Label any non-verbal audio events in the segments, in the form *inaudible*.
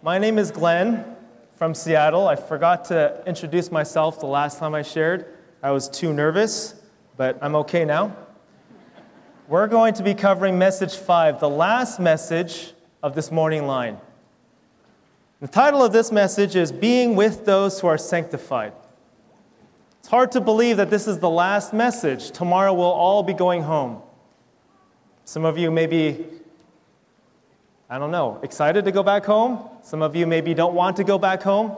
My name is Glenn from Seattle. I forgot to introduce myself the last time I shared. I was too nervous, but I'm okay now. We're going to be covering message five, the last message of this morning line. The title of this message is Being with Those Who Are Sanctified. It's hard to believe that this is the last message. Tomorrow we'll all be going home. Some of you may be I don't know, excited to go back home? Some of you maybe don't want to go back home.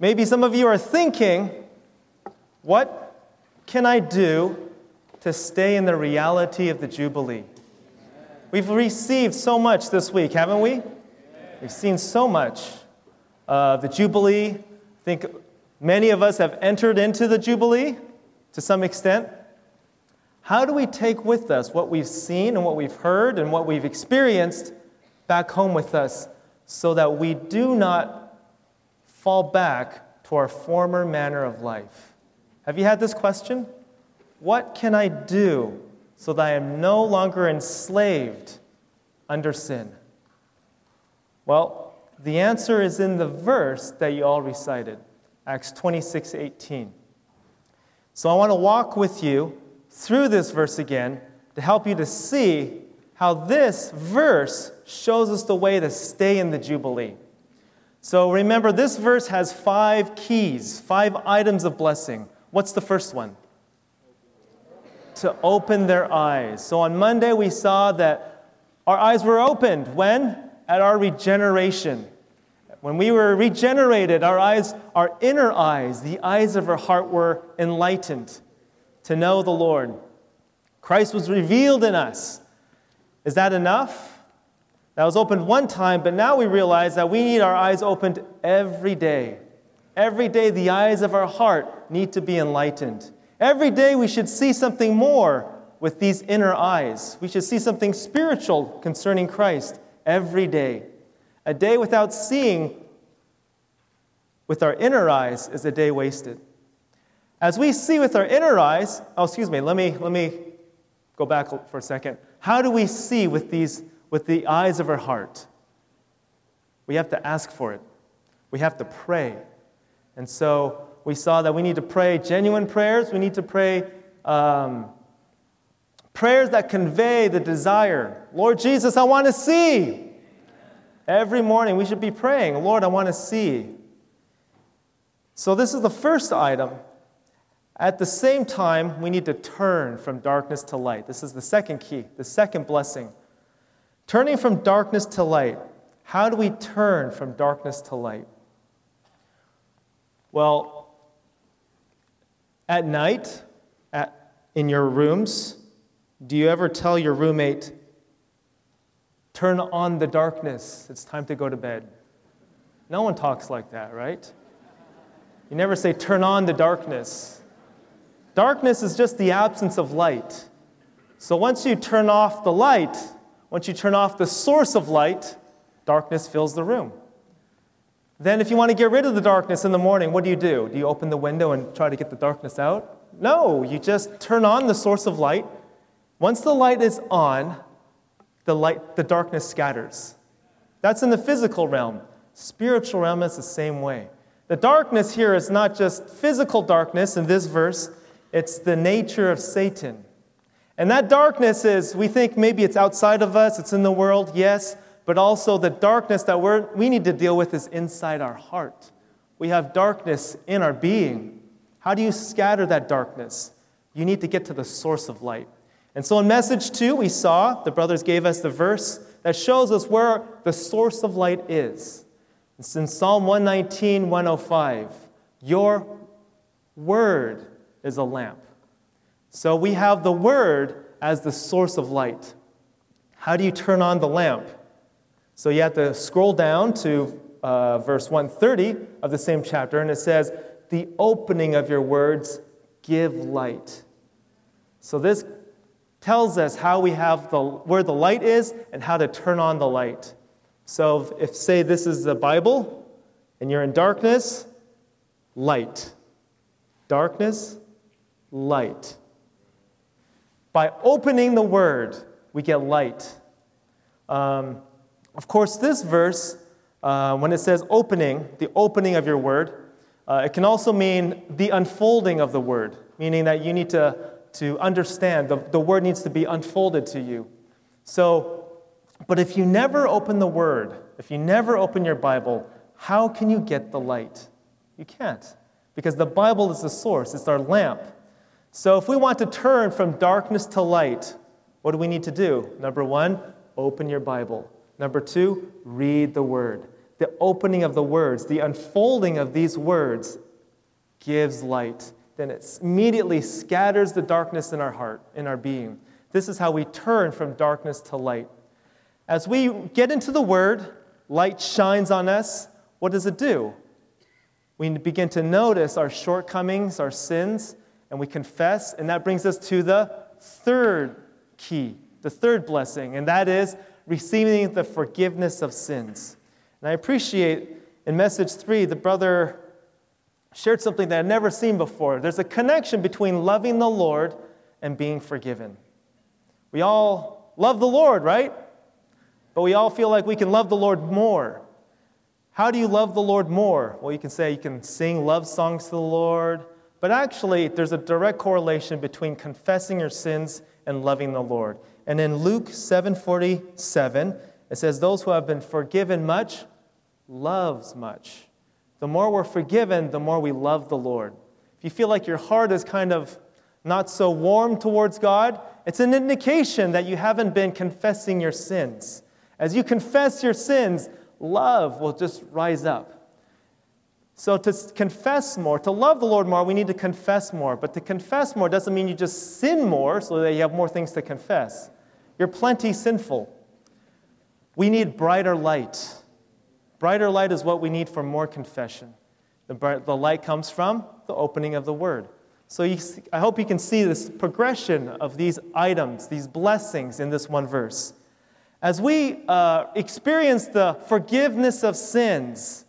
Maybe some of you are thinking, what can I do to stay in the reality of the Jubilee? We've received so much this week, haven't we? We've seen so much. Uh, the Jubilee, I think many of us have entered into the Jubilee to some extent. How do we take with us what we've seen and what we've heard and what we've experienced back home with us so that we do not fall back to our former manner of life? Have you had this question? What can I do so that I am no longer enslaved under sin? Well, the answer is in the verse that you all recited, Acts 26 18. So I want to walk with you through this verse again to help you to see how this verse shows us the way to stay in the Jubilee. So remember, this verse has five keys, five items of blessing. What's the first one? To open their eyes. So on Monday, we saw that our eyes were opened. When? At our regeneration. When we were regenerated, our eyes, our inner eyes, the eyes of our heart were enlightened to know the Lord. Christ was revealed in us. Is that enough? That was opened one time, but now we realize that we need our eyes opened every day. Every day, the eyes of our heart need to be enlightened. Every day, we should see something more with these inner eyes. We should see something spiritual concerning Christ every day. A day without seeing with our inner eyes is a day wasted. As we see with our inner eyes, oh, excuse me, let me, let me go back for a second. How do we see with, these, with the eyes of our heart? We have to ask for it, we have to pray. And so we saw that we need to pray genuine prayers, we need to pray um, prayers that convey the desire. Lord Jesus, I want to see. Every morning we should be praying, Lord, I want to see. So, this is the first item at the same time, we need to turn from darkness to light. This is the second key, the second blessing. Turning from darkness to light. How do we turn from darkness to light? Well, at night, at, in your rooms, do you ever tell your roommate, turn on the darkness, it's time to go to bed? No one talks like that, right? You never say, turn on the darkness. Darkness is just the absence of light. So once you turn off the light, once you turn off the source of light, darkness fills the room. Then, if you want to get rid of the darkness in the morning, what do you do? Do you open the window and try to get the darkness out? No, you just turn on the source of light. Once the light is on, the, light, the darkness scatters. That's in the physical realm. Spiritual realm is the same way. The darkness here is not just physical darkness in this verse, it's the nature of Satan. And that darkness is, we think maybe it's outside of us, it's in the world, yes, but also the darkness that we're, we need to deal with is inside our heart. We have darkness in our being. How do you scatter that darkness? You need to get to the source of light. And so in message two, we saw, the brothers gave us the verse that shows us where the source of light is. It's in Psalm 119, 105. Your word is a lamp. So we have the Word as the source of light. How do you turn on the lamp? So you have to scroll down to uh, verse 130 of the same chapter, and it says, The opening of your words give light. So this tells us how we have the where the light is and how to turn on the light. So if say this is the Bible and you're in darkness, light. Darkness, light. By opening the word, we get light. Um, of course, this verse uh, when it says opening, the opening of your word, uh, it can also mean the unfolding of the word, meaning that you need to, to understand, the, the word needs to be unfolded to you. So, but if you never open the word, if you never open your Bible, how can you get the light? You can't, because the Bible is the source, it's our lamp. So if we want to turn from darkness to light, what do we need to do? Number one, open your Bible. Number two, read the word. The opening of the words, the unfolding of these words gives light. Then it immediately scatters the darkness in our heart, in our being. This is how we turn from darkness to light. As we get into the word, light shines on us. What does it do? We begin to notice our shortcomings, our sins, and we confess, and that brings us to the third key, the third blessing, and that is receiving the forgiveness of sins. And I appreciate in message three, the brother shared something that I'd never seen before. There's a connection between loving the Lord and being forgiven. We all love the Lord, right? But we all feel like we can love the Lord more. How do you love the Lord more? Well, you can say you can sing love songs to the Lord, but actually, there's a direct correlation between confessing your sins and loving the Lord. And in Luke 7:47, it says, "Those who have been forgiven much loves much." The more we're forgiven, the more we love the Lord. If you feel like your heart is kind of not so warm towards God, it's an indication that you haven't been confessing your sins. As you confess your sins, love will just rise up. So, to confess more, to love the Lord more, we need to confess more. But to confess more doesn't mean you just sin more so that you have more things to confess. You're plenty sinful. We need brighter light. Brighter light is what we need for more confession. The, bright, the light comes from the opening of the Word. So, you, I hope you can see this progression of these items, these blessings in this one verse. As we uh, experience the forgiveness of sins,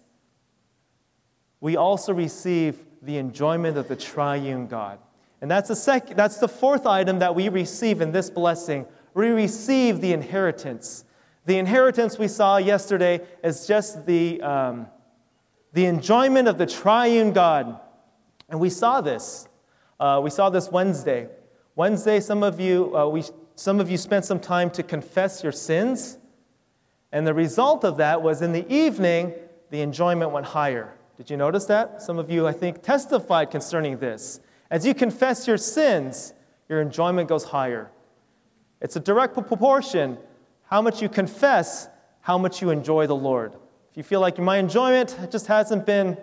we also receive the enjoyment of the triune God. And that's the, sec- that's the fourth item that we receive in this blessing. We receive the inheritance. The inheritance we saw yesterday is just the, um, the enjoyment of the triune God. And we saw this. Uh, we saw this Wednesday. Wednesday, some of you, uh, we, some of you spent some time to confess your sins. And the result of that was in the evening, the enjoyment went higher. Did you notice that? Some of you, I think, testified concerning this. As you confess your sins, your enjoyment goes higher. It's a direct proportion. How much you confess, how much you enjoy the Lord. If you feel like my enjoyment just hasn't been,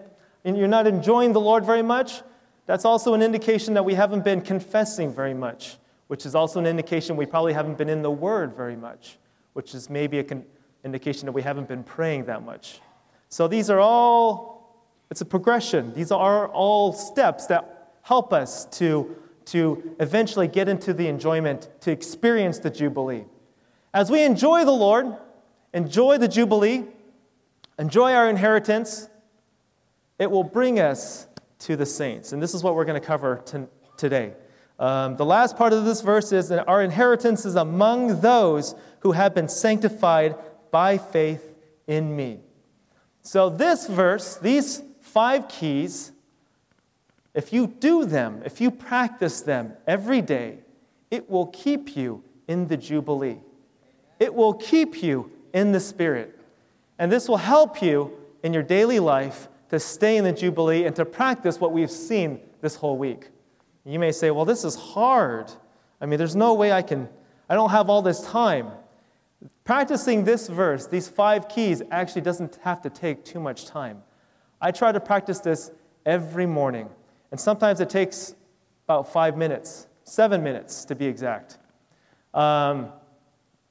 and you're not enjoying the Lord very much, that's also an indication that we haven't been confessing very much, which is also an indication we probably haven't been in the Word very much, which is maybe an indication that we haven't been praying that much. So these are all it's a progression. These are all steps that help us to, to eventually get into the enjoyment, to experience the Jubilee. As we enjoy the Lord, enjoy the Jubilee, enjoy our inheritance, it will bring us to the saints. And this is what we're going to cover t- today. Um, the last part of this verse is that our inheritance is among those who have been sanctified by faith in me. So, this verse, these five keys, if you do them, if you practice them every day, it will keep you in the Jubilee. It will keep you in the Spirit. And this will help you in your daily life to stay in the Jubilee and to practice what we've seen this whole week. You may say, well, this is hard. I mean, there's no way I can, I don't have all this time. Practicing this verse, these five keys, actually doesn't have to take too much time. I try to practice this every morning, and sometimes it takes about five minutes, seven minutes to be exact. Um,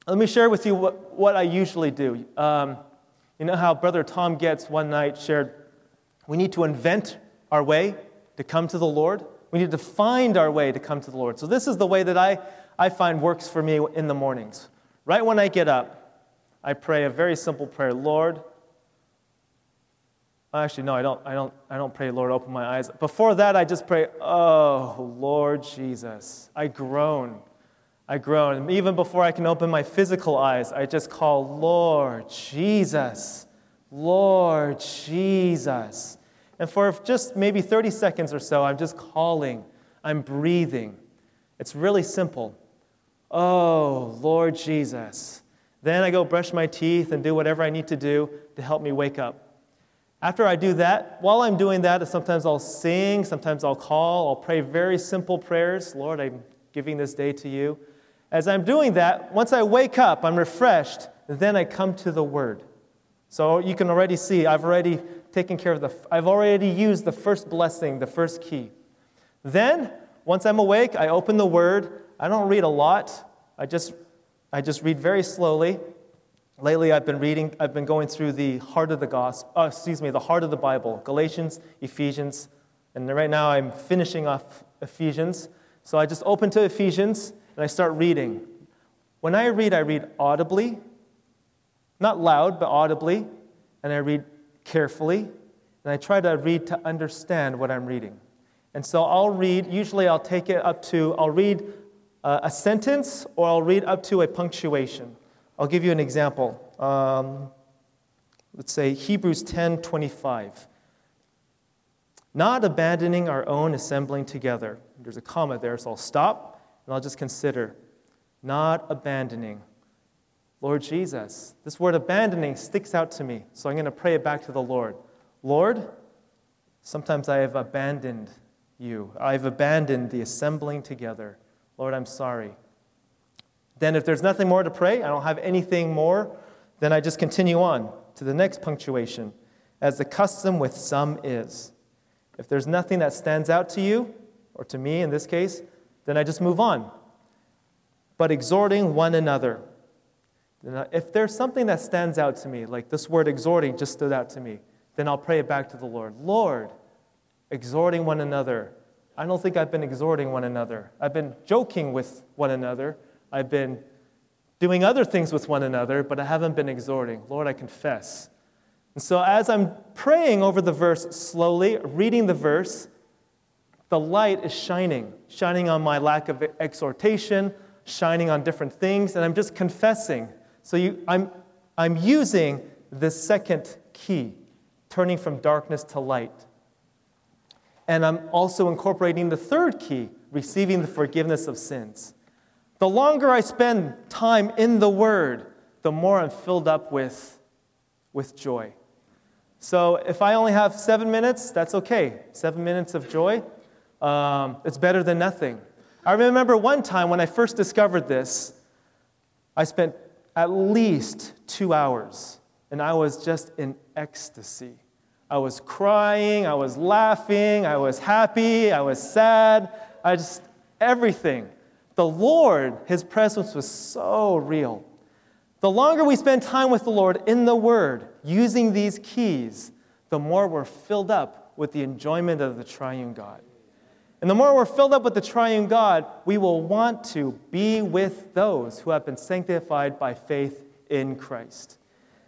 let me share with you what, what I usually do. Um, you know how Brother Tom Getz one night shared, we need to invent our way to come to the Lord. We need to find our way to come to the Lord. So, this is the way that I, I find works for me in the mornings. Right when I get up, I pray a very simple prayer Lord, Actually, no, I don't, I don't, I don't pray, Lord, open my eyes. Before that, I just pray, oh, Lord Jesus. I groan. I groan. And even before I can open my physical eyes, I just call, Lord Jesus, Lord Jesus. And for just maybe 30 seconds or so, I'm just calling, I'm breathing. It's really simple. Oh, Lord Jesus. Then I go brush my teeth and do whatever I need to do to help me wake up. After I do that, while I'm doing that, sometimes I'll sing, sometimes I'll call, I'll pray very simple prayers. Lord, I'm giving this day to you. As I'm doing that, once I wake up, I'm refreshed, then I come to the Word. So you can already see I've already taken care of the, I've already used the first blessing, the first key. Then, once I'm awake, I open the Word. I don't read a lot, I just, I just read very slowly. Lately, I've been reading, I've been going through the heart of the gospel, uh, excuse me, the heart of the Bible Galatians, Ephesians, and right now I'm finishing off Ephesians. So I just open to Ephesians and I start reading. When I read, I read audibly, not loud, but audibly, and I read carefully, and I try to read to understand what I'm reading. And so I'll read, usually I'll take it up to, I'll read uh, a sentence or I'll read up to a punctuation. I'll give you an example. Um, let's say Hebrews 10 25. Not abandoning our own assembling together. There's a comma there, so I'll stop and I'll just consider. Not abandoning. Lord Jesus, this word abandoning sticks out to me, so I'm going to pray it back to the Lord. Lord, sometimes I have abandoned you. I've abandoned the assembling together. Lord, I'm sorry. Then, if there's nothing more to pray, I don't have anything more, then I just continue on to the next punctuation, as the custom with some is. If there's nothing that stands out to you, or to me in this case, then I just move on. But exhorting one another. If there's something that stands out to me, like this word exhorting just stood out to me, then I'll pray it back to the Lord. Lord, exhorting one another. I don't think I've been exhorting one another. I've been joking with one another I've been doing other things with one another, but I haven't been exhorting. Lord, I confess. And so, as I'm praying over the verse slowly, reading the verse, the light is shining, shining on my lack of exhortation, shining on different things, and I'm just confessing. So, you, I'm, I'm using the second key, turning from darkness to light. And I'm also incorporating the third key, receiving the forgiveness of sins. The longer I spend time in the Word, the more I'm filled up with, with joy. So if I only have seven minutes, that's okay. Seven minutes of joy, um, it's better than nothing. I remember one time when I first discovered this, I spent at least two hours, and I was just in ecstasy. I was crying, I was laughing, I was happy, I was sad, I just, everything the Lord, His presence was so real. The longer we spend time with the Lord in the Word, using these keys, the more we're filled up with the enjoyment of the triune God. And the more we're filled up with the triune God, we will want to be with those who have been sanctified by faith in Christ.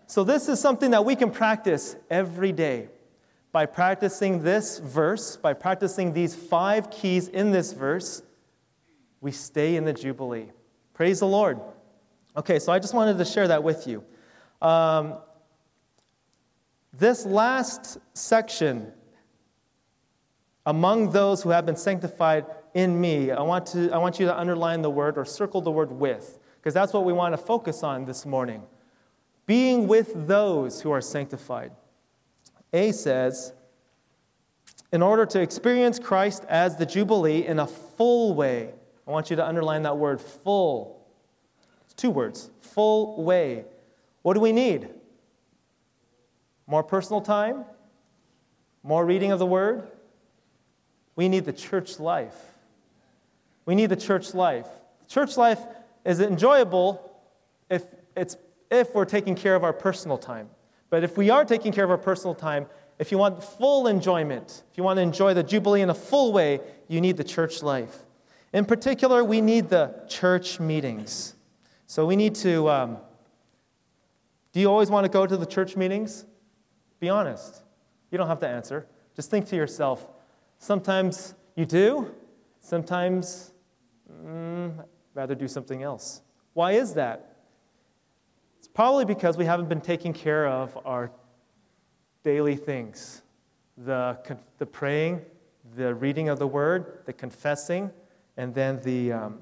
So, this is something that we can practice every day. By practicing this verse, by practicing these five keys in this verse, we stay in the Jubilee. Praise the Lord. Okay, so I just wanted to share that with you. Um, this last section, among those who have been sanctified in me, I want, to, I want you to underline the word or circle the word with, because that's what we want to focus on this morning. Being with those who are sanctified. A says, in order to experience Christ as the Jubilee in a full way, I want you to underline that word full. It's two words full way. What do we need? More personal time? More reading of the word? We need the church life. We need the church life. Church life is enjoyable if, it's, if we're taking care of our personal time. But if we are taking care of our personal time, if you want full enjoyment, if you want to enjoy the Jubilee in a full way, you need the church life. In particular, we need the church meetings. So we need to. Um, do you always want to go to the church meetings? Be honest. You don't have to answer. Just think to yourself. Sometimes you do, sometimes mm, rather do something else. Why is that? It's probably because we haven't been taking care of our daily things the, the praying, the reading of the word, the confessing, and then the, um,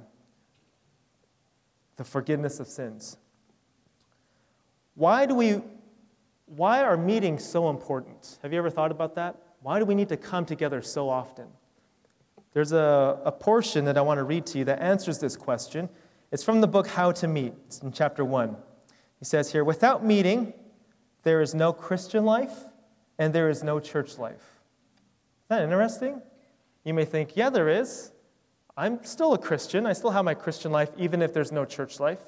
the forgiveness of sins. Why do we why are meetings so important? Have you ever thought about that? Why do we need to come together so often? There's a, a portion that I want to read to you that answers this question. It's from the book How to Meet, it's in chapter 1. He says here, without meeting, there is no Christian life and there is no church life. Isn't that interesting? You may think, yeah, there is. I'm still a Christian. I still have my Christian life, even if there's no church life.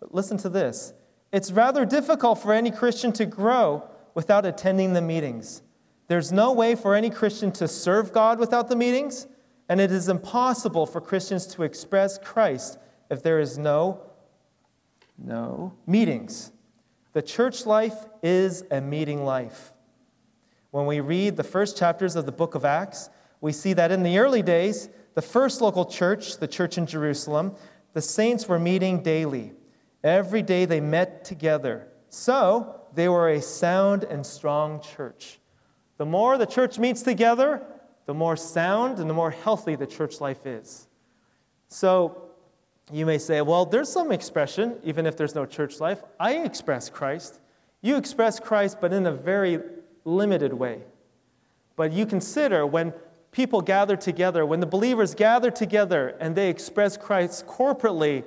But listen to this it's rather difficult for any Christian to grow without attending the meetings. There's no way for any Christian to serve God without the meetings, and it is impossible for Christians to express Christ if there is no no meetings. The church life is a meeting life. When we read the first chapters of the book of Acts, we see that in the early days, the first local church, the church in Jerusalem, the saints were meeting daily. Every day they met together. So they were a sound and strong church. The more the church meets together, the more sound and the more healthy the church life is. So you may say, well, there's some expression, even if there's no church life. I express Christ. You express Christ, but in a very limited way. But you consider when people gather together, when the believers gather together and they express Christ corporately,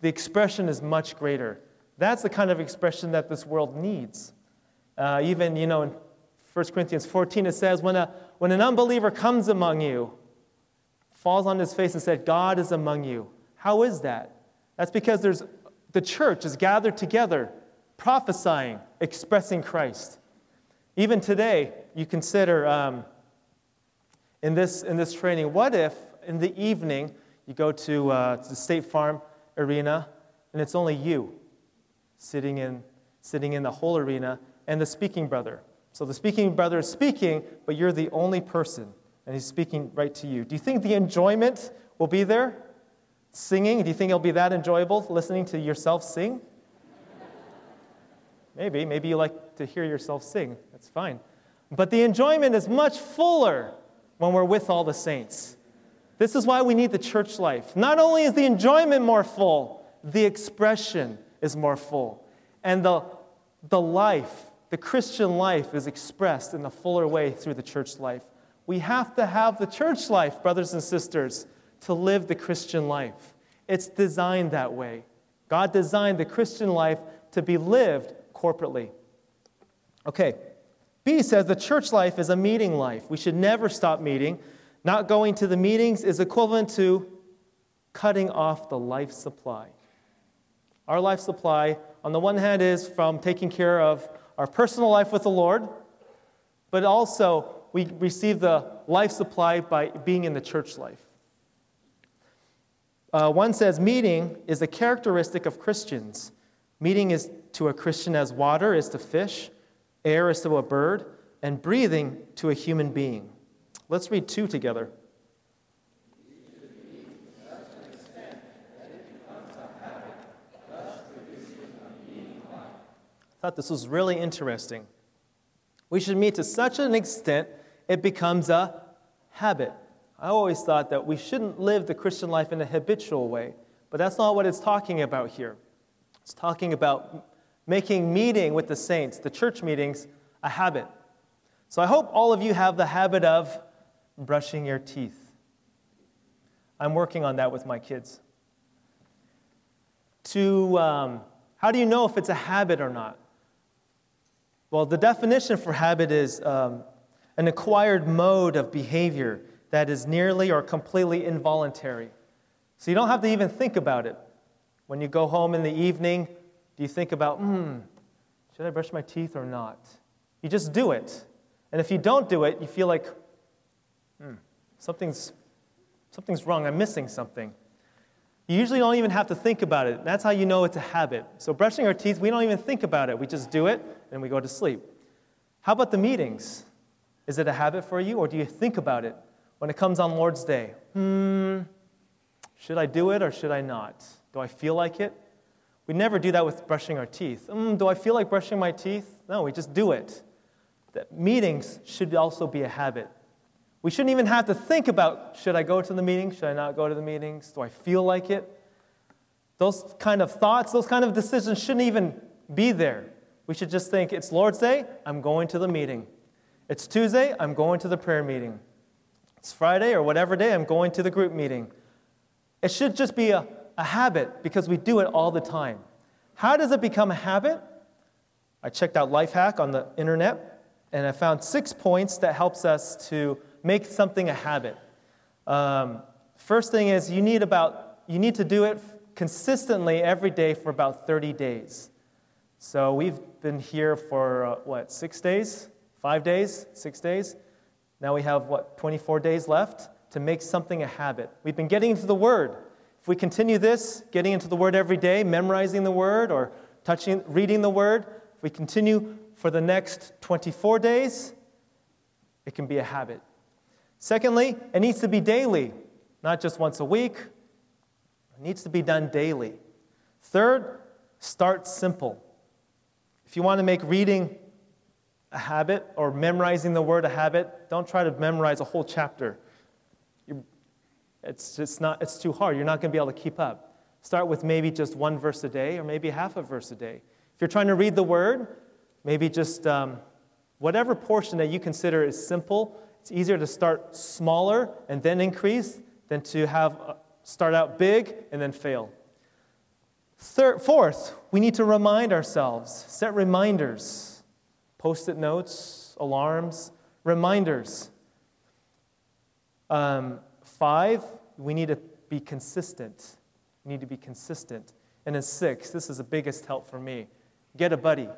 the expression is much greater. That's the kind of expression that this world needs. Uh, even, you know, in 1 Corinthians 14, it says, when, a, when an unbeliever comes among you, falls on his face and said, God is among you. How is that? That's because there's, the church is gathered together, prophesying, expressing Christ. Even today, you consider um, in, this, in this training, what if in the evening you go to, uh, to the State Farm arena, and it's only you sitting in, sitting in the whole arena, and the speaking brother. So the speaking brother is speaking, but you're the only person, and he's speaking right to you. Do you think the enjoyment will be there? Singing? Do you think it'll be that enjoyable listening to yourself sing? *laughs* Maybe. Maybe you like to hear yourself sing. That's fine. But the enjoyment is much fuller when we're with all the saints. This is why we need the church life. Not only is the enjoyment more full, the expression is more full. And the, the life, the Christian life, is expressed in a fuller way through the church life. We have to have the church life, brothers and sisters, to live the Christian life. It's designed that way. God designed the Christian life to be lived corporately. Okay, B says the church life is a meeting life. We should never stop meeting. Not going to the meetings is equivalent to cutting off the life supply. Our life supply, on the one hand, is from taking care of our personal life with the Lord, but also we receive the life supply by being in the church life. Uh, one says meeting is a characteristic of Christians. Meeting is to a Christian as water is to fish, air is to a bird, and breathing to a human being. Let's read two together. I thought this was really interesting. We should meet to such an extent it becomes a habit. I always thought that we shouldn't live the Christian life in a habitual way, but that's not what it's talking about here. It's talking about making meeting with the saints, the church meetings, a habit. So I hope all of you have the habit of brushing your teeth. I'm working on that with my kids. To, um, how do you know if it's a habit or not? Well, the definition for habit is um, an acquired mode of behavior that is nearly or completely involuntary. So you don't have to even think about it. When you go home in the evening, you think about, hmm, should I brush my teeth or not? You just do it. And if you don't do it, you feel like, hmm, something's, something's wrong. I'm missing something. You usually don't even have to think about it. That's how you know it's a habit. So, brushing our teeth, we don't even think about it. We just do it and we go to sleep. How about the meetings? Is it a habit for you, or do you think about it when it comes on Lord's Day? Hmm, should I do it or should I not? Do I feel like it? We never do that with brushing our teeth. Mm, do I feel like brushing my teeth? No, we just do it. meetings should also be a habit. We shouldn't even have to think about should I go to the meeting? Should I not go to the meetings? Do I feel like it? Those kind of thoughts, those kind of decisions shouldn't even be there. We should just think it's Lord's Day, I'm going to the meeting. It's Tuesday, I'm going to the prayer meeting. It's Friday or whatever day, I'm going to the group meeting. It should just be a, a habit because we do it all the time. How does it become a habit? I checked out Lifehack on the internet and I found six points that helps us to make something a habit. Um, first thing is you need about you need to do it consistently every day for about 30 days. So we've been here for uh, what six days, five days, six days. Now we have what 24 days left to make something a habit. We've been getting into the Word. If we continue this, getting into the Word every day, memorizing the Word or touching, reading the Word, if we continue for the next 24 days, it can be a habit. Secondly, it needs to be daily, not just once a week. It needs to be done daily. Third, start simple. If you want to make reading a habit or memorizing the word a habit, don't try to memorize a whole chapter. It's just not, it's too hard. You're not going to be able to keep up. Start with maybe just one verse a day or maybe half a verse a day. If you're trying to read the word, maybe just um, whatever portion that you consider is simple it's easier to start smaller and then increase than to have uh, start out big and then fail. Third, fourth, we need to remind ourselves, set reminders, post it notes, alarms, reminders. Um, five, we need to be consistent. We need to be consistent. And then six, this is the biggest help for me get a buddy.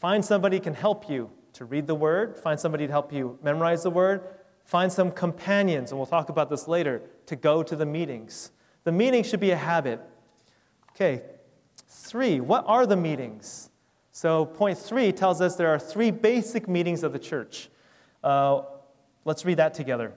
Find somebody can help you to read the word, find somebody to help you memorize the word, find some companions, and we'll talk about this later, to go to the meetings. The meeting should be a habit. Okay, three, what are the meetings? So, point three tells us there are three basic meetings of the church. Uh, let's read that together.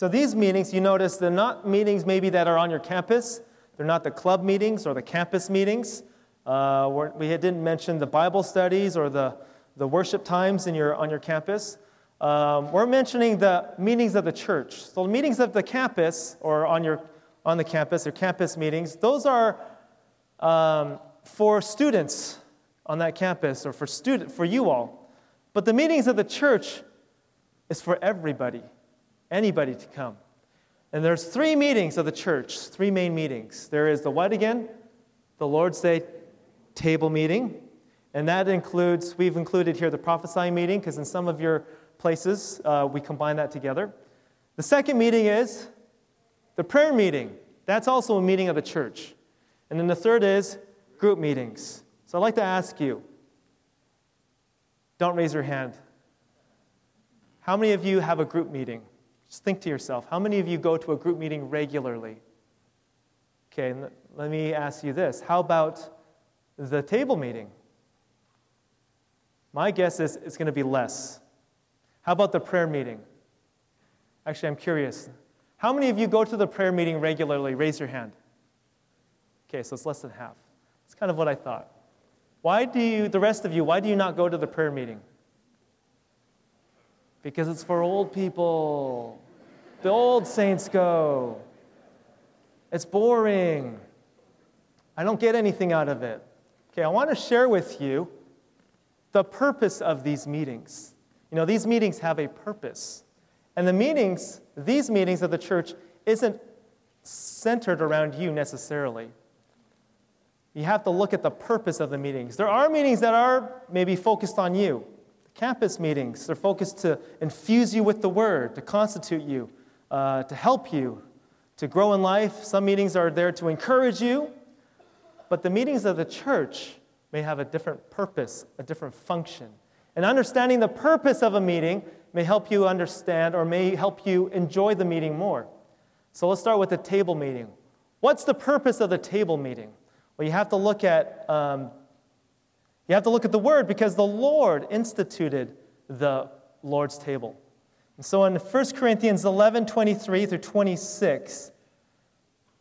So these meetings, you notice they're not meetings maybe that are on your campus. They're not the club meetings or the campus meetings. Uh, we didn't mention the Bible studies or the, the worship times in your, on your campus. Um, we're mentioning the meetings of the church. So the meetings of the campus or on, your, on the campus or campus meetings, those are um, for students on that campus or for, student, for you all. But the meetings of the church is for everybody anybody to come. And there's three meetings of the church, three main meetings. There is the what again? The Lord's Day table meeting. And that includes, we've included here the prophesying meeting, because in some of your places uh, we combine that together. The second meeting is the prayer meeting. That's also a meeting of the church. And then the third is group meetings. So I'd like to ask you don't raise your hand. How many of you have a group meeting? Just think to yourself how many of you go to a group meeting regularly? Okay, let me ask you this how about the table meeting? My guess is it's going to be less. How about the prayer meeting? Actually, I'm curious. How many of you go to the prayer meeting regularly? Raise your hand. Okay, so it's less than half. It's kind of what I thought. Why do you, the rest of you, why do you not go to the prayer meeting? Because it's for old people. The old saints go. It's boring. I don't get anything out of it. Okay, I want to share with you the purpose of these meetings. You know, these meetings have a purpose. And the meetings, these meetings of the church, isn't centered around you necessarily. You have to look at the purpose of the meetings. There are meetings that are maybe focused on you campus meetings. They're focused to infuse you with the word, to constitute you, uh, to help you, to grow in life. Some meetings are there to encourage you, but the meetings of the church may have a different purpose, a different function. And understanding the purpose of a meeting may help you understand or may help you enjoy the meeting more. So let's start with the table meeting. What's the purpose of the table meeting? Well, you have to look at um, you have to look at the word because the Lord instituted the Lord's table. And so in 1 Corinthians 11 23 through 26,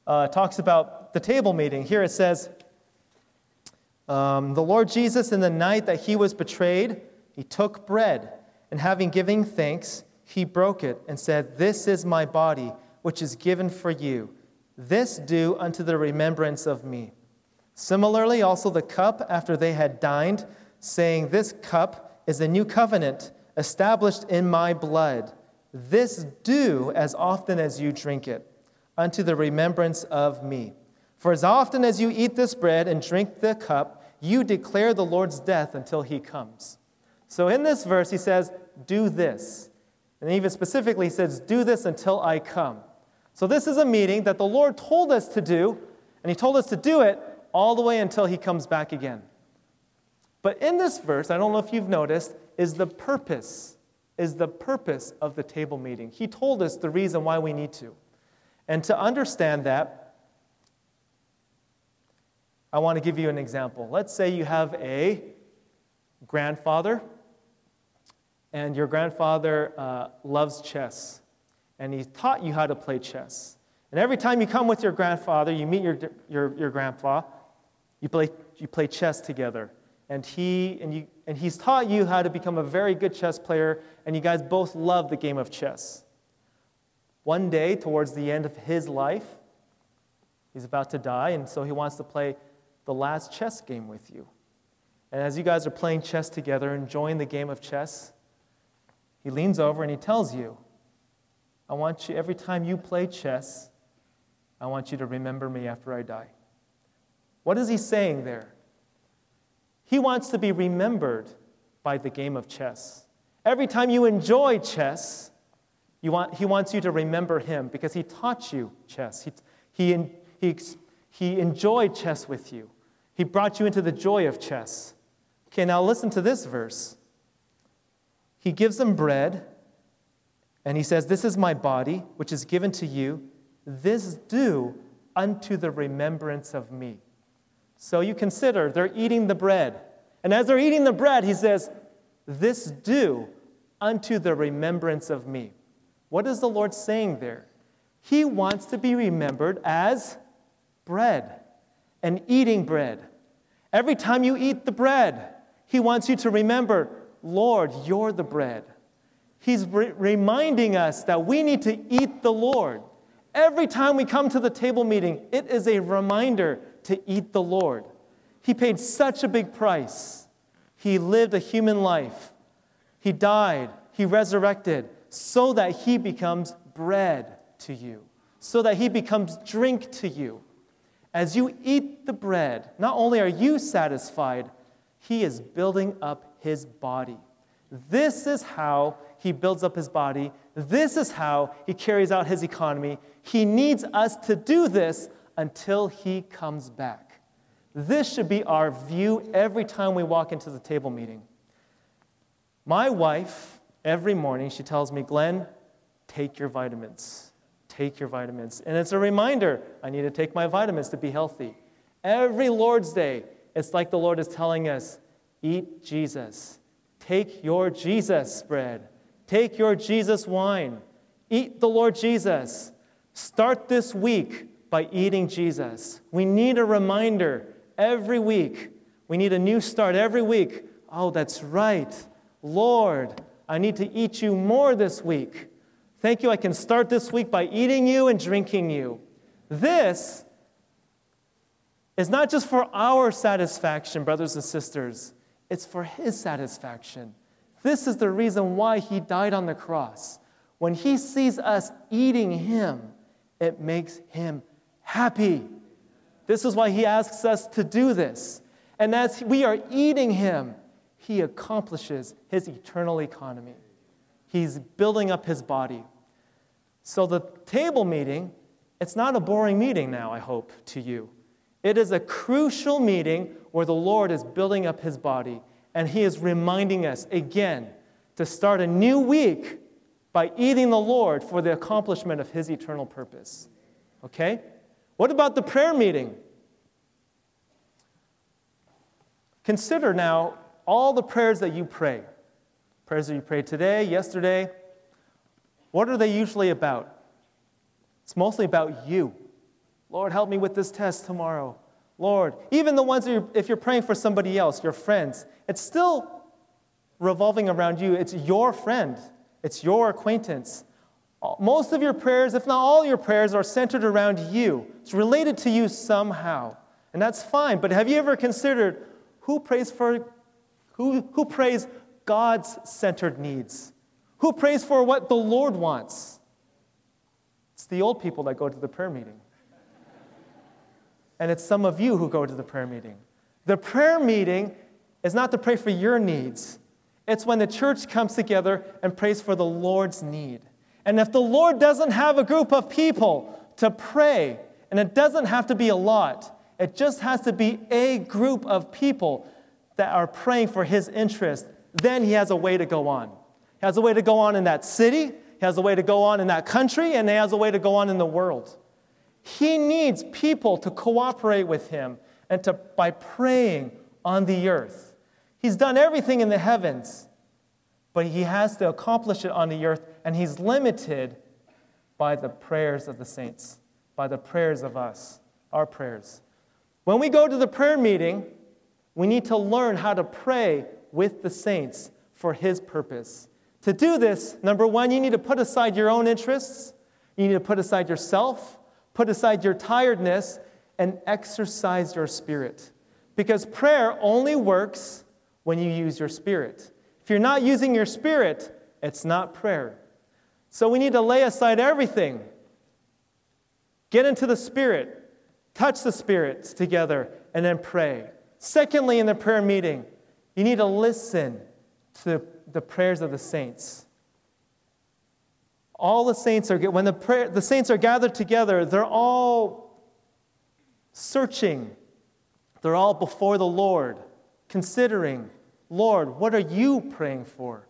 uh, talks about the table meeting. Here it says, um, The Lord Jesus, in the night that he was betrayed, he took bread, and having given thanks, he broke it and said, This is my body, which is given for you. This do unto the remembrance of me. Similarly, also the cup after they had dined, saying, This cup is a new covenant established in my blood. This do as often as you drink it, unto the remembrance of me. For as often as you eat this bread and drink the cup, you declare the Lord's death until he comes. So in this verse, he says, Do this. And even specifically, he says, Do this until I come. So this is a meeting that the Lord told us to do, and he told us to do it all the way until he comes back again. But in this verse, I don't know if you've noticed, is the purpose, is the purpose of the table meeting. He told us the reason why we need to. And to understand that, I want to give you an example. Let's say you have a grandfather, and your grandfather uh, loves chess, and he taught you how to play chess. And every time you come with your grandfather, you meet your, your, your grandpa, you play, you play chess together and, he, and, you, and he's taught you how to become a very good chess player, and you guys both love the game of chess. One day, towards the end of his life, he's about to die, and so he wants to play the last chess game with you. And as you guys are playing chess together, enjoying the game of chess, he leans over and he tells you, I want you, every time you play chess, I want you to remember me after I die. What is he saying there? He wants to be remembered by the game of chess. Every time you enjoy chess, you want, he wants you to remember him because he taught you chess. He, he, he, he enjoyed chess with you. He brought you into the joy of chess. Okay, now listen to this verse. He gives them bread, and he says, This is my body, which is given to you. This do unto the remembrance of me. So you consider they're eating the bread. And as they're eating the bread, he says, This do unto the remembrance of me. What is the Lord saying there? He wants to be remembered as bread and eating bread. Every time you eat the bread, he wants you to remember, Lord, you're the bread. He's re- reminding us that we need to eat the Lord. Every time we come to the table meeting, it is a reminder to eat the Lord. He paid such a big price. He lived a human life. He died. He resurrected so that he becomes bread to you, so that he becomes drink to you. As you eat the bread, not only are you satisfied, he is building up his body. This is how he builds up his body. This is how he carries out his economy. He needs us to do this until he comes back. This should be our view every time we walk into the table meeting. My wife, every morning, she tells me, Glenn, take your vitamins. Take your vitamins. And it's a reminder I need to take my vitamins to be healthy. Every Lord's Day, it's like the Lord is telling us eat Jesus. Take your Jesus bread. Take your Jesus wine. Eat the Lord Jesus. Start this week by eating Jesus. We need a reminder every week. We need a new start every week. Oh, that's right. Lord, I need to eat you more this week. Thank you. I can start this week by eating you and drinking you. This is not just for our satisfaction, brothers and sisters, it's for His satisfaction. This is the reason why He died on the cross. When He sees us eating Him, it makes Him happy. This is why he asks us to do this. And as we are eating him, he accomplishes his eternal economy. He's building up his body. So the table meeting, it's not a boring meeting now, I hope, to you. It is a crucial meeting where the Lord is building up his body and he is reminding us again to start a new week by eating the Lord for the accomplishment of his eternal purpose. Okay? What about the prayer meeting? Consider now all the prayers that you pray. Prayers that you prayed today, yesterday. what are they usually about? It's mostly about you. Lord, help me with this test tomorrow. Lord, even the ones you're, if you're praying for somebody else, your friends, it's still revolving around you. It's your friend, it's your acquaintance. Most of your prayers, if not all your prayers, are centered around you. It's related to you somehow. And that's fine. But have you ever considered who prays for who, who prays God's centered needs? Who prays for what the Lord wants? It's the old people that go to the prayer meeting. And it's some of you who go to the prayer meeting. The prayer meeting is not to pray for your needs, it's when the church comes together and prays for the Lord's need. And if the Lord doesn't have a group of people to pray, and it doesn't have to be a lot, it just has to be a group of people that are praying for his interest, then he has a way to go on. He has a way to go on in that city, he has a way to go on in that country, and he has a way to go on in the world. He needs people to cooperate with him and to, by praying on the earth. He's done everything in the heavens but he has to accomplish it on the earth, and he's limited by the prayers of the saints, by the prayers of us, our prayers. When we go to the prayer meeting, we need to learn how to pray with the saints for his purpose. To do this, number one, you need to put aside your own interests, you need to put aside yourself, put aside your tiredness, and exercise your spirit. Because prayer only works when you use your spirit. If you're not using your spirit, it's not prayer. So we need to lay aside everything. Get into the spirit, touch the spirits together, and then pray. Secondly, in the prayer meeting, you need to listen to the prayers of the saints. All the saints are, when the, prayer, the saints are gathered together, they're all searching. They're all before the Lord, considering Lord, what are you praying for?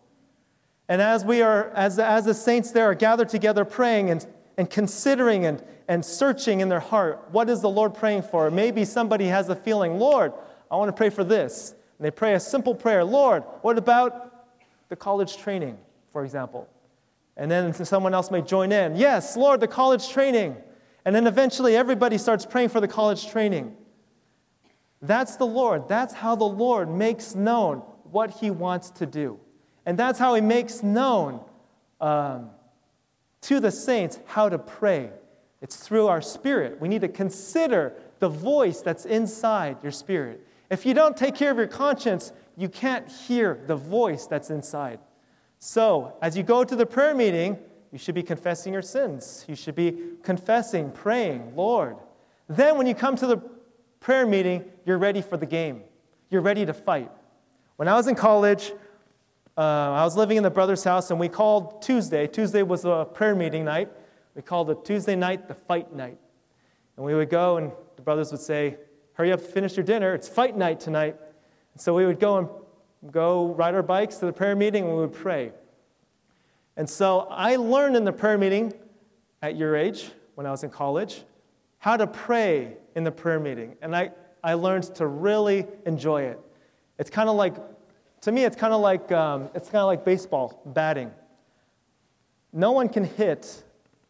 And as we are, as, as the saints there are gathered together praying and, and considering and, and searching in their heart, what is the Lord praying for? Maybe somebody has a feeling, Lord, I want to pray for this. And they pray a simple prayer Lord, what about the college training, for example? And then someone else may join in. Yes, Lord, the college training. And then eventually everybody starts praying for the college training. That's the Lord. That's how the Lord makes known what he wants to do. And that's how he makes known um, to the saints how to pray. It's through our spirit. We need to consider the voice that's inside your spirit. If you don't take care of your conscience, you can't hear the voice that's inside. So, as you go to the prayer meeting, you should be confessing your sins. You should be confessing, praying, Lord. Then, when you come to the prayer meeting, you're ready for the game. You're ready to fight. When I was in college, uh, I was living in the brother's house, and we called Tuesday. Tuesday was a prayer meeting night. We called it Tuesday night the fight night. And we would go, and the brothers would say, Hurry up, finish your dinner. It's fight night tonight. And so we would go and go ride our bikes to the prayer meeting, and we would pray. And so I learned in the prayer meeting at your age, when I was in college, how to pray in the prayer meeting. And I, I learned to really enjoy it. It's kind of like, to me, it's kind of like, um, it's kind of like baseball, batting. No one can hit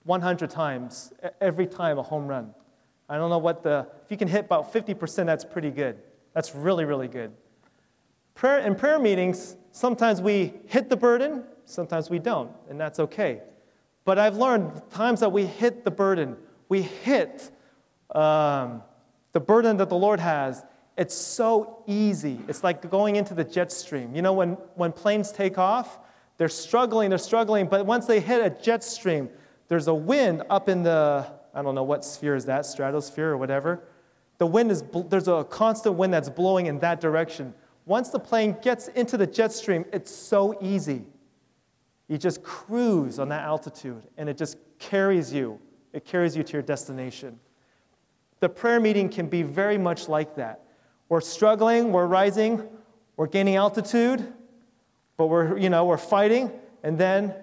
100 times every time a home run. I don't know what the, if you can hit about 50%, that's pretty good. That's really, really good. Prayer, in prayer meetings, sometimes we hit the burden, sometimes we don't, and that's okay. But I've learned times that we hit the burden, we hit um, the burden that the Lord has, it's so easy. It's like going into the jet stream. You know, when, when planes take off, they're struggling, they're struggling, but once they hit a jet stream, there's a wind up in the, I don't know what sphere is that, stratosphere or whatever. The wind is, there's a constant wind that's blowing in that direction. Once the plane gets into the jet stream, it's so easy. You just cruise on that altitude and it just carries you. It carries you to your destination. The prayer meeting can be very much like that. We're struggling, we're rising, we're gaining altitude, but we're, you know, we're fighting. And then,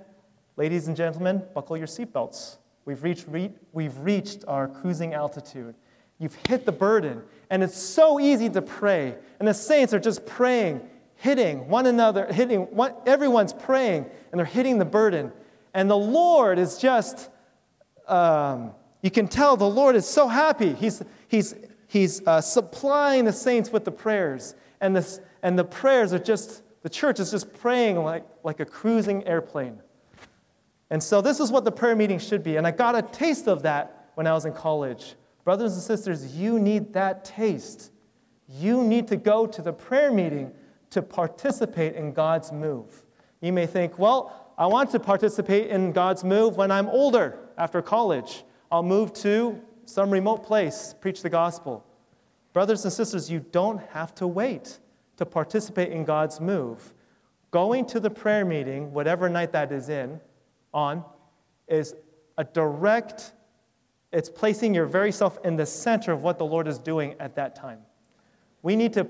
ladies and gentlemen, buckle your seatbelts. We've reached, re- we've reached our cruising altitude. You've hit the burden, and it's so easy to pray. And the saints are just praying, hitting one another, hitting one, everyone's praying, and they're hitting the burden. And the Lord is just, um, you can tell the Lord is so happy. He's, he's, he's uh, supplying the saints with the prayers. And, this, and the prayers are just, the church is just praying like, like a cruising airplane. And so this is what the prayer meeting should be. And I got a taste of that when I was in college. Brothers and sisters, you need that taste. You need to go to the prayer meeting to participate in God's move. You may think, well, I want to participate in God's move when I'm older, after college. I'll move to some remote place, preach the gospel. Brothers and sisters, you don't have to wait to participate in God's move. Going to the prayer meeting, whatever night that is in, on, is a direct, it's placing your very self in the center of what the Lord is doing at that time. We need to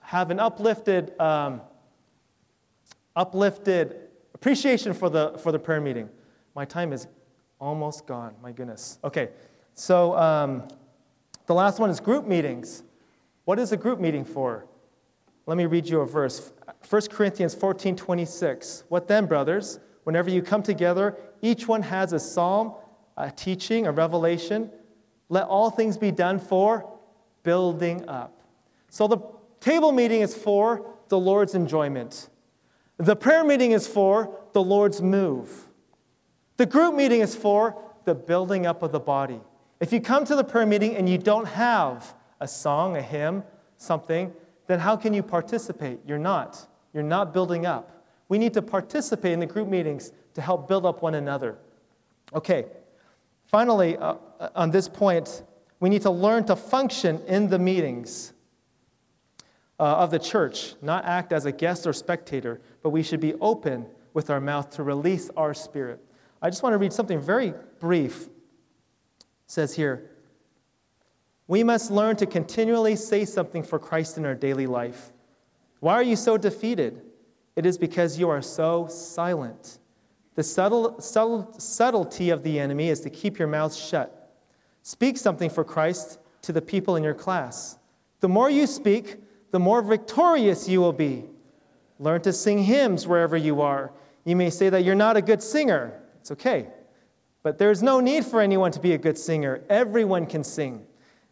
have an uplifted, um, uplifted appreciation for the, for the prayer meeting. My time is almost gone, my goodness. Okay, so um, the last one is group meetings. What is a group meeting for? Let me read you a verse. 1 Corinthians 14 26. What then, brothers? Whenever you come together, each one has a psalm, a teaching, a revelation. Let all things be done for building up. So the table meeting is for the Lord's enjoyment. The prayer meeting is for the Lord's move. The group meeting is for the building up of the body. If you come to the prayer meeting and you don't have a song, a hymn, something, then how can you participate? You're not. You're not building up. We need to participate in the group meetings to help build up one another. Okay, finally, uh, on this point, we need to learn to function in the meetings uh, of the church, not act as a guest or spectator, but we should be open with our mouth to release our spirit. I just want to read something very brief. Says here, we must learn to continually say something for Christ in our daily life. Why are you so defeated? It is because you are so silent. The subtle, subtle, subtlety of the enemy is to keep your mouth shut. Speak something for Christ to the people in your class. The more you speak, the more victorious you will be. Learn to sing hymns wherever you are. You may say that you're not a good singer. It's okay. But there's no need for anyone to be a good singer. Everyone can sing.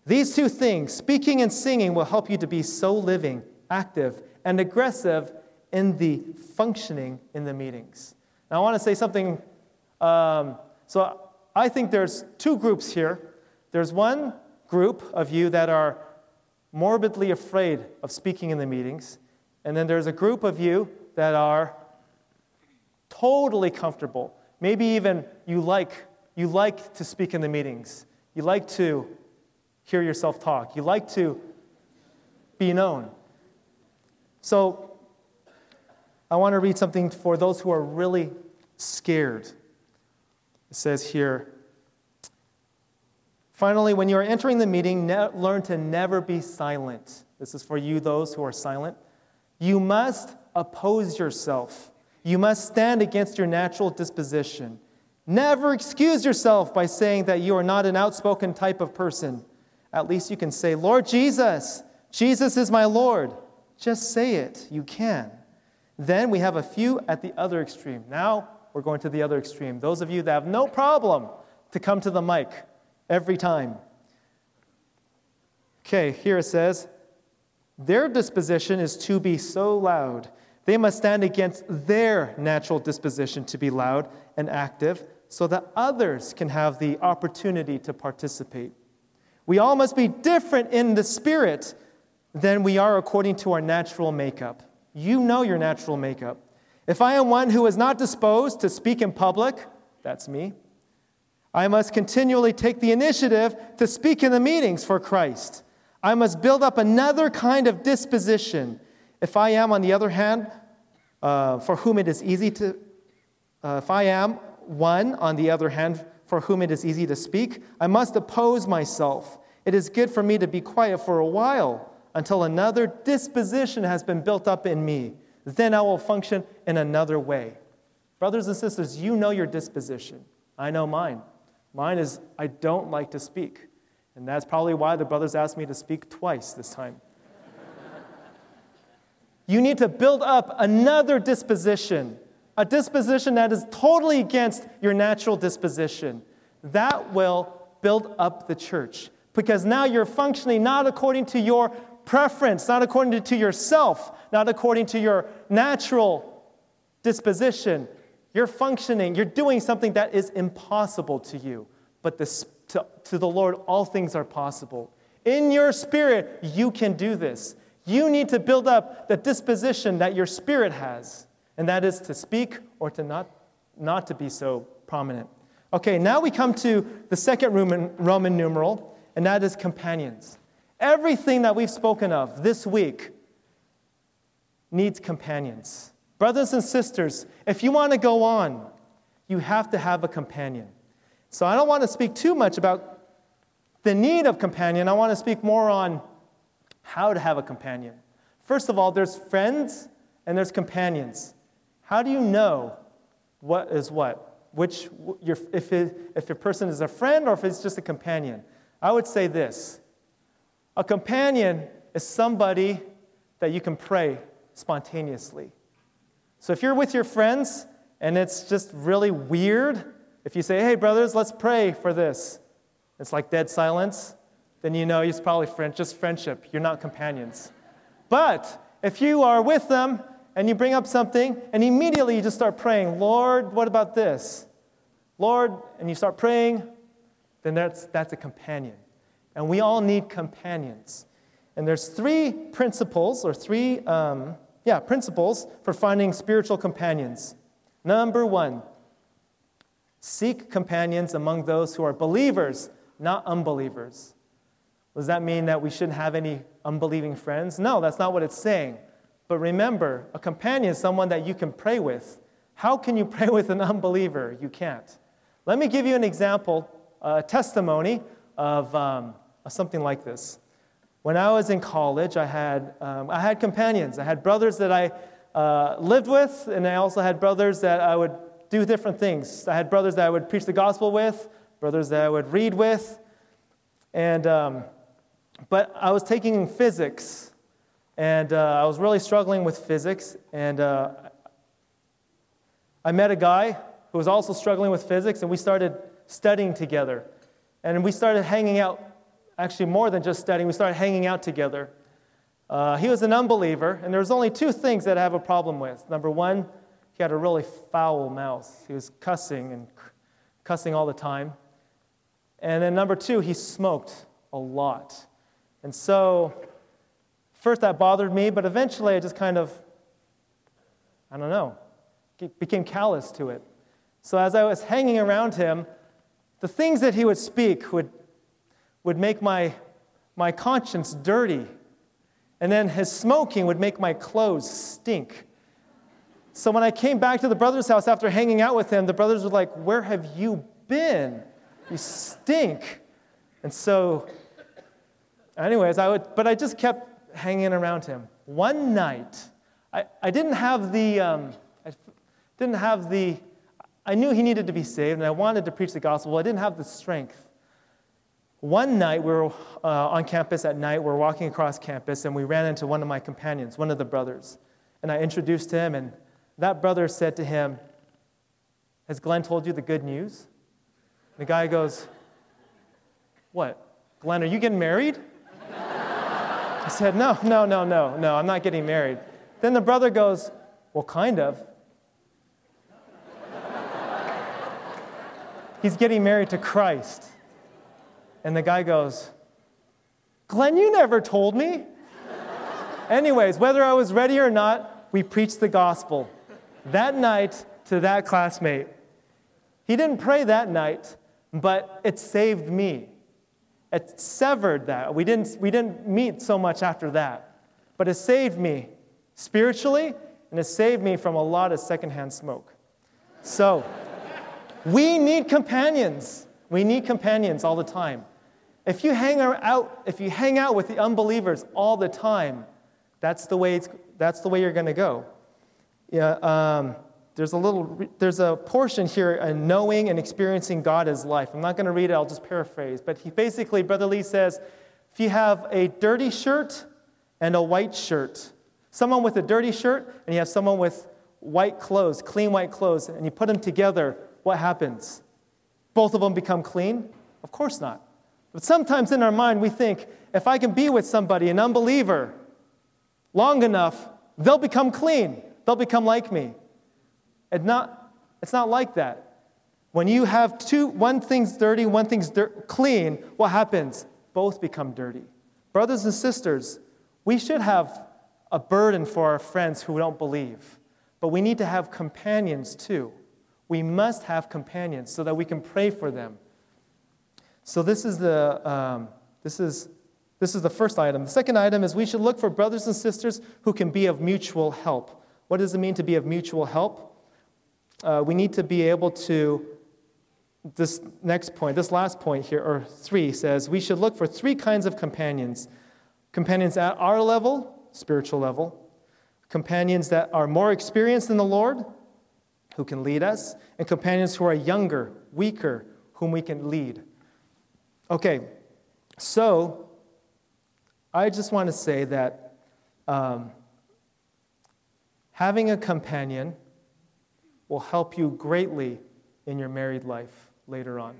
These two things, speaking and singing, will help you to be so living, active, and aggressive in the functioning in the meetings. Now, I want to say something. Um, so, I think there's two groups here. There's one group of you that are morbidly afraid of speaking in the meetings, and then there's a group of you that are totally comfortable. Maybe even you like, you like to speak in the meetings. You like to hear yourself talk. You like to be known. So, I want to read something for those who are really scared. It says here Finally, when you are entering the meeting, ne- learn to never be silent. This is for you, those who are silent. You must oppose yourself. You must stand against your natural disposition. Never excuse yourself by saying that you are not an outspoken type of person. At least you can say, Lord Jesus, Jesus is my Lord. Just say it. You can. Then we have a few at the other extreme. Now we're going to the other extreme. Those of you that have no problem to come to the mic every time. Okay, here it says, their disposition is to be so loud. They must stand against their natural disposition to be loud and active so that others can have the opportunity to participate. We all must be different in the spirit than we are according to our natural makeup. You know your natural makeup. If I am one who is not disposed to speak in public, that's me. I must continually take the initiative to speak in the meetings for Christ. I must build up another kind of disposition. If I am, on the other hand, uh, for whom it is easy to, uh, if I am one, on the other hand, for whom it is easy to speak, I must oppose myself. It is good for me to be quiet for a while until another disposition has been built up in me. Then I will function in another way. Brothers and sisters, you know your disposition. I know mine. Mine is I don't like to speak. And that's probably why the brothers asked me to speak twice this time. You need to build up another disposition, a disposition that is totally against your natural disposition. That will build up the church because now you're functioning not according to your preference, not according to yourself, not according to your natural disposition. You're functioning, you're doing something that is impossible to you. But this, to, to the Lord, all things are possible. In your spirit, you can do this. You need to build up the disposition that your spirit has, and that is to speak or to not, not to be so prominent. Okay, now we come to the second Roman, Roman numeral, and that is companions. Everything that we've spoken of this week needs companions. Brothers and sisters, if you want to go on, you have to have a companion. So I don't want to speak too much about the need of companion. I want to speak more on how to have a companion. First of all, there's friends and there's companions. How do you know what is what? Which, if, it, if a person is a friend or if it's just a companion? I would say this a companion is somebody that you can pray spontaneously. So if you're with your friends and it's just really weird, if you say, hey, brothers, let's pray for this, it's like dead silence, then you know it's probably friend, just friendship. You're not companions. But if you are with them and you bring up something and immediately you just start praying, Lord, what about this? Lord, and you start praying, then that's, that's a companion. And we all need companions. And there's three principles, or three, um, yeah, principles for finding spiritual companions. Number one, seek companions among those who are believers, not unbelievers. Does that mean that we shouldn't have any unbelieving friends? No, that's not what it's saying. But remember, a companion is someone that you can pray with. How can you *laughs* pray with an unbeliever? You can't. Let me give you an example, a testimony of, um, something like this. When I was in college, I had, um, I had companions. I had brothers that I uh, lived with, and I also had brothers that I would do different things. I had brothers that I would preach the gospel with, brothers that I would read with, and um, but I was taking physics, and uh, I was really struggling with physics. And uh, I met a guy who was also struggling with physics, and we started studying together. And we started hanging out, actually, more than just studying, we started hanging out together. Uh, he was an unbeliever, and there was only two things that I have a problem with. Number one, he had a really foul mouth. He was cussing and cussing all the time. And then number two, he smoked a lot. And so, first that bothered me, but eventually I just kind of, I don't know, became callous to it. So, as I was hanging around him, the things that he would speak would, would make my, my conscience dirty. And then his smoking would make my clothes stink. So when I came back to the brother's house after hanging out with him, the brothers were like, Where have you been? You stink. And so anyways, I would, but I just kept hanging around him. One night, I, I didn't have the, um, I didn't have the, I knew he needed to be saved and I wanted to preach the gospel. I didn't have the strength. One night, we were uh, on campus at night, we we're walking across campus, and we ran into one of my companions, one of the brothers. And I introduced him, and that brother said to him, Has Glenn told you the good news? And the guy goes, What? Glenn, are you getting married? I said, No, no, no, no, no, I'm not getting married. Then the brother goes, Well, kind of. He's getting married to Christ. And the guy goes, Glenn, you never told me. Anyways, whether I was ready or not, we preached the gospel that night to that classmate. He didn't pray that night, but it saved me. It severed that. We didn't, we didn't meet so much after that. But it saved me spiritually, and it saved me from a lot of secondhand smoke. So, we need companions. We need companions all the time. If you hang out, if you hang out with the unbelievers all the time, that's the way, that's the way you're going to go. Yeah, um, there's a little, there's a portion here in knowing and experiencing God as life. I'm not going to read it, I'll just paraphrase. But he basically, Brother Lee says, if you have a dirty shirt and a white shirt, someone with a dirty shirt and you have someone with white clothes, clean white clothes, and you put them together, what happens? Both of them become clean? Of course not. But sometimes in our mind, we think if I can be with somebody, an unbeliever, long enough, they'll become clean. They'll become like me. It's not, it's not like that. When you have two, one thing's dirty, one thing's clean, what happens? Both become dirty. Brothers and sisters, we should have a burden for our friends who don't believe, but we need to have companions too. We must have companions so that we can pray for them. So this is the um, this is this is the first item. The second item is we should look for brothers and sisters who can be of mutual help. What does it mean to be of mutual help? Uh, we need to be able to this next point, this last point here, or three, says we should look for three kinds of companions. Companions at our level, spiritual level, companions that are more experienced in the Lord, who can lead us, and companions who are younger, weaker, whom we can lead. Okay, so I just want to say that um, having a companion will help you greatly in your married life later on.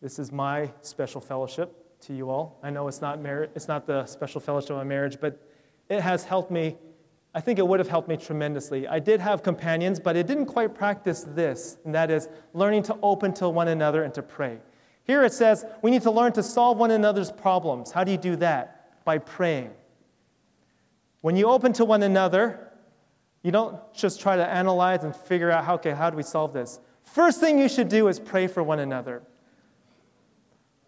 This is my special fellowship to you all. I know it's not, mar- it's not the special fellowship of marriage, but it has helped me. I think it would have helped me tremendously. I did have companions, but I didn't quite practice this, and that is learning to open to one another and to pray. Here it says we need to learn to solve one another's problems. How do you do that? By praying. When you open to one another, you don't just try to analyze and figure out, how, okay, how do we solve this? First thing you should do is pray for one another.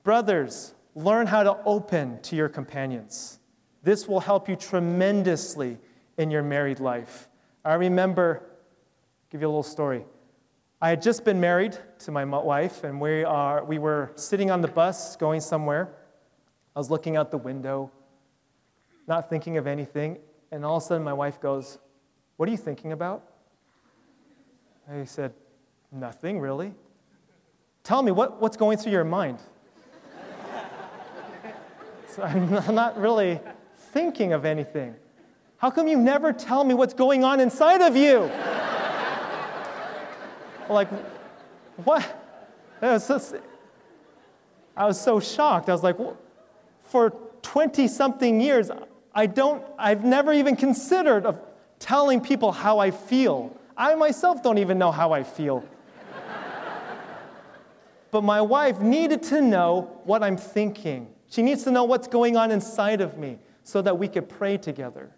Brothers, learn how to open to your companions. This will help you tremendously in your married life. I remember, give you a little story. I had just been married to my wife, and we, are, we were sitting on the bus going somewhere. I was looking out the window, not thinking of anything, and all of a sudden my wife goes, What are you thinking about? I said, Nothing, really. Tell me, what, what's going through your mind? *laughs* so I'm not really thinking of anything. How come you never tell me what's going on inside of you? *laughs* like, what? Was just, I was so shocked. I was like, for 20 something years, I don't, I've never even considered of telling people how I feel. I myself don't even know how I feel but my wife needed to know what I'm thinking. She needs to know what's going on inside of me so that we could pray together.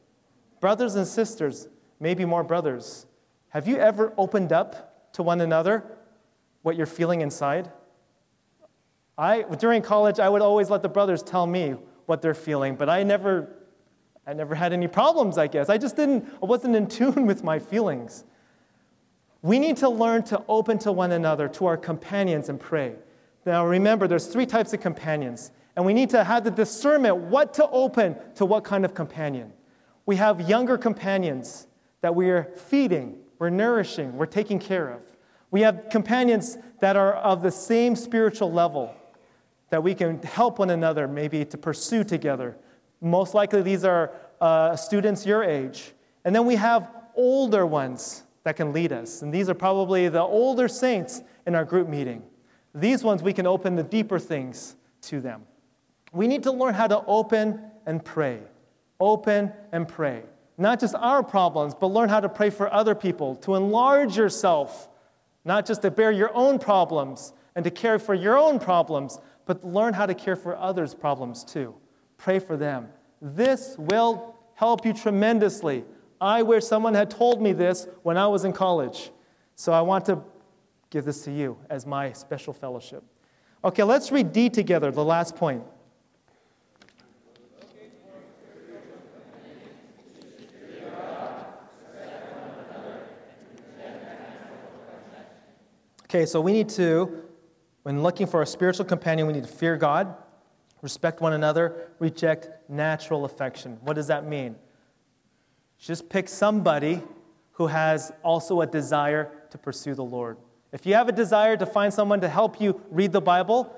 Brothers and sisters, maybe more brothers, have you ever opened up to one another what you're feeling inside? I, during college, I would always let the brothers tell me what they're feeling, but I never, I never had any problems, I guess. I just didn't, I wasn't in tune with my feelings. We need to learn to open to one another, to our companions, and pray. Now, remember, there's three types of companions, and we need to have the discernment what to open to what kind of companion. We have younger companions that we are feeding, we're nourishing, we're taking care of. We have companions that are of the same spiritual level that we can help one another maybe to pursue together. Most likely, these are uh, students your age. And then we have older ones that can lead us. And these are probably the older saints in our group meeting. These ones, we can open the deeper things to them. We need to learn how to open and pray. Open and pray. Not just our problems, but learn how to pray for other people, to enlarge yourself, not just to bear your own problems and to care for your own problems, but learn how to care for others' problems too. Pray for them. This will help you tremendously I wish someone had told me this when I was in college. So I want to give this to you as my special fellowship. Okay, let's read D together, the last point. Okay, so we need to, when looking for a spiritual companion, we need to fear God, respect one another, reject natural affection. What does that mean? Just pick somebody who has also a desire to pursue the Lord. If you have a desire to find someone to help you read the Bible,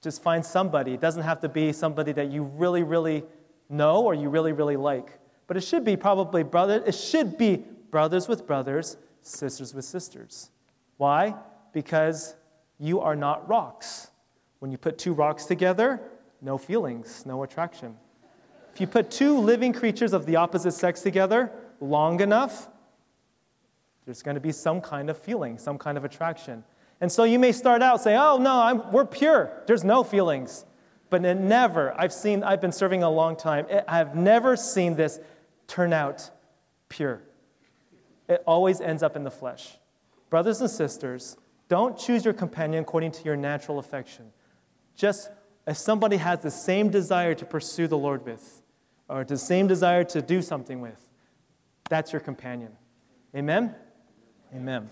just find somebody. It doesn't have to be somebody that you really, really know or you really, really like. But it should be probably brother, it should be brothers with brothers, sisters with sisters. Why? Because you are not rocks. When you put two rocks together, no feelings, no attraction. If you put two living creatures of the opposite sex together long enough, there's going to be some kind of feeling, some kind of attraction. And so you may start out saying, oh, no, I'm, we're pure. There's no feelings. But it never, I've seen, I've been serving a long time, I've never seen this turn out pure. It always ends up in the flesh. Brothers and sisters, don't choose your companion according to your natural affection. Just if somebody has the same desire to pursue the Lord with, or the same desire to do something with, that's your companion. Amen? Amen.